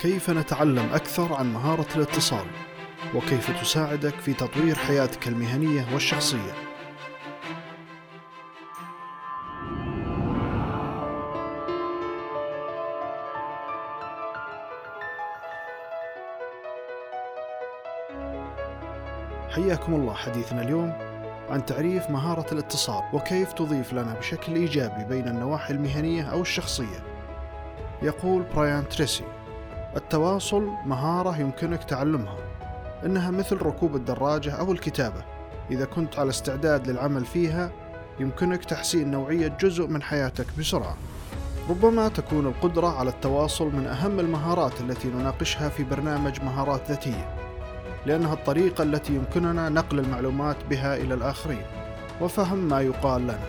كيف نتعلم أكثر عن مهارة الاتصال؟ وكيف تساعدك في تطوير حياتك المهنية والشخصية؟ حياكم الله حديثنا اليوم عن تعريف مهارة الاتصال وكيف تضيف لنا بشكل إيجابي بين النواحي المهنية أو الشخصية. يقول برايان تريسي التواصل مهارة يمكنك تعلمها إنها مثل ركوب الدراجة أو الكتابة. إذا كنت على استعداد للعمل فيها يمكنك تحسين نوعية جزء من حياتك بسرعة. ربما تكون القدرة على التواصل من أهم المهارات التي نناقشها في برنامج مهارات ذاتية لأنها الطريقة التي يمكننا نقل المعلومات بها إلى الآخرين وفهم ما يقال لنا.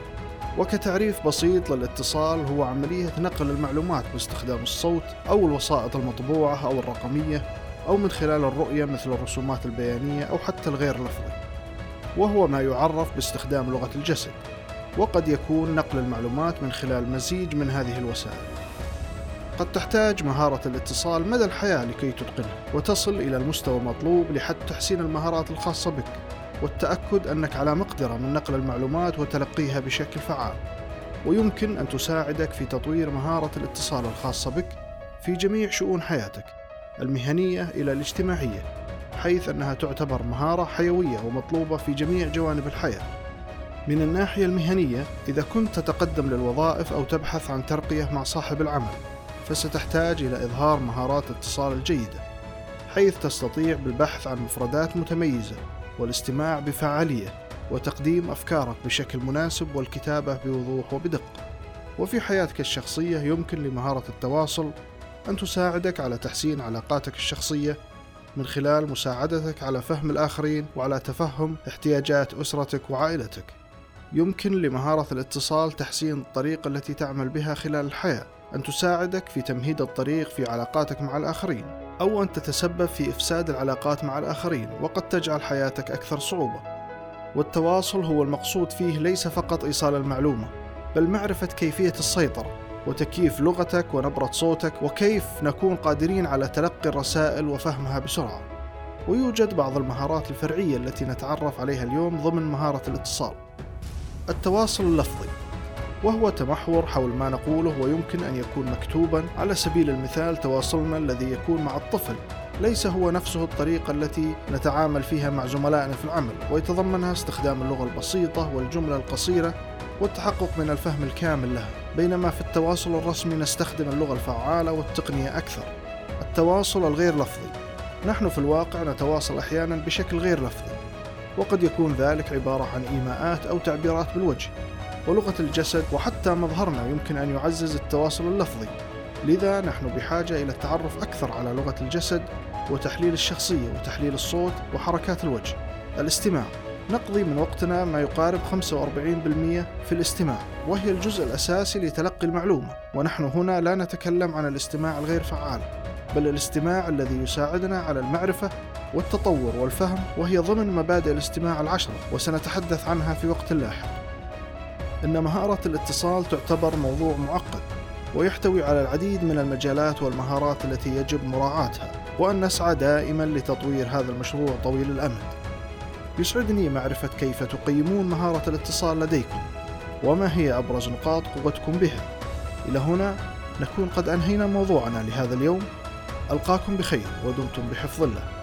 وكتعريف بسيط للاتصال هو عملية نقل المعلومات باستخدام الصوت أو الوسائط المطبوعة أو الرقمية أو من خلال الرؤية مثل الرسومات البيانية أو حتى الغير لفظي. وهو ما يعرف باستخدام لغة الجسد. وقد يكون نقل المعلومات من خلال مزيج من هذه الوسائل. قد تحتاج مهارة الاتصال مدى الحياة لكي تتقنها وتصل إلى المستوى المطلوب لحد تحسين المهارات الخاصة بك. والتأكد أنك على مقدرة من نقل المعلومات وتلقيها بشكل فعال. ويمكن أن تساعدك في تطوير مهارة الاتصال الخاصة بك في جميع شؤون حياتك المهنية إلى الاجتماعية حيث أنها تعتبر مهارة حيوية ومطلوبة في جميع جوانب الحياة. من الناحية المهنية إذا كنت تتقدم للوظائف أو تبحث عن ترقية مع صاحب العمل فستحتاج إلى إظهار مهارات الاتصال الجيدة حيث تستطيع بالبحث عن مفردات متميزة. والاستماع بفعالية وتقديم أفكارك بشكل مناسب والكتابة بوضوح وبدقة وفي حياتك الشخصية يمكن لمهارة التواصل أن تساعدك على تحسين علاقاتك الشخصية من خلال مساعدتك على فهم الآخرين وعلى تفهم احتياجات أسرتك وعائلتك. يمكن لمهارة الاتصال تحسين الطريقة التي تعمل بها خلال الحياة، أن تساعدك في تمهيد الطريق في علاقاتك مع الآخرين، أو أن تتسبب في إفساد العلاقات مع الآخرين، وقد تجعل حياتك أكثر صعوبة. والتواصل هو المقصود فيه ليس فقط إيصال المعلومة، بل معرفة كيفية السيطرة وتكييف لغتك ونبرة صوتك وكيف نكون قادرين على تلقي الرسائل وفهمها بسرعة. ويوجد بعض المهارات الفرعية التي نتعرف عليها اليوم ضمن مهارة الاتصال. التواصل اللفظي وهو تمحور حول ما نقوله ويمكن أن يكون مكتوبا على سبيل المثال تواصلنا الذي يكون مع الطفل. ليس هو نفسه الطريقة التي نتعامل فيها مع زملائنا في العمل ويتضمنها استخدام اللغة البسيطة والجملة القصيرة والتحقق من الفهم الكامل لها. بينما في التواصل الرسمي نستخدم اللغة الفعالة والتقنية أكثر. التواصل الغير لفظي. نحن في الواقع نتواصل أحيانا بشكل غير لفظي. وقد يكون ذلك عبارة عن إيماءات أو تعبيرات بالوجه ولغة الجسد وحتى مظهرنا يمكن أن يعزز التواصل اللفظي. لذا نحن بحاجة إلى التعرف أكثر على لغة الجسد وتحليل الشخصية وتحليل الصوت وحركات الوجه. الاستماع. نقضي من وقتنا ما يقارب 45% في الاستماع وهي الجزء الأساسي لتلقي المعلومة. ونحن هنا لا نتكلم عن الاستماع الغير فعال. بل الاستماع الذي يساعدنا على المعرفة والتطور والفهم وهي ضمن مبادئ الاستماع العشرة وسنتحدث عنها في وقت لاحق. إن مهارة الاتصال تعتبر موضوع معقد ويحتوي على العديد من المجالات والمهارات التي يجب مراعاتها وأن نسعى دائما لتطوير هذا المشروع طويل الأمد. يسعدني معرفة كيف تقيمون مهارة الاتصال لديكم وما هي أبرز نقاط قوتكم بها. إلى هنا نكون قد أنهينا موضوعنا لهذا اليوم. ألقاكم بخير ودمتم بحفظ الله.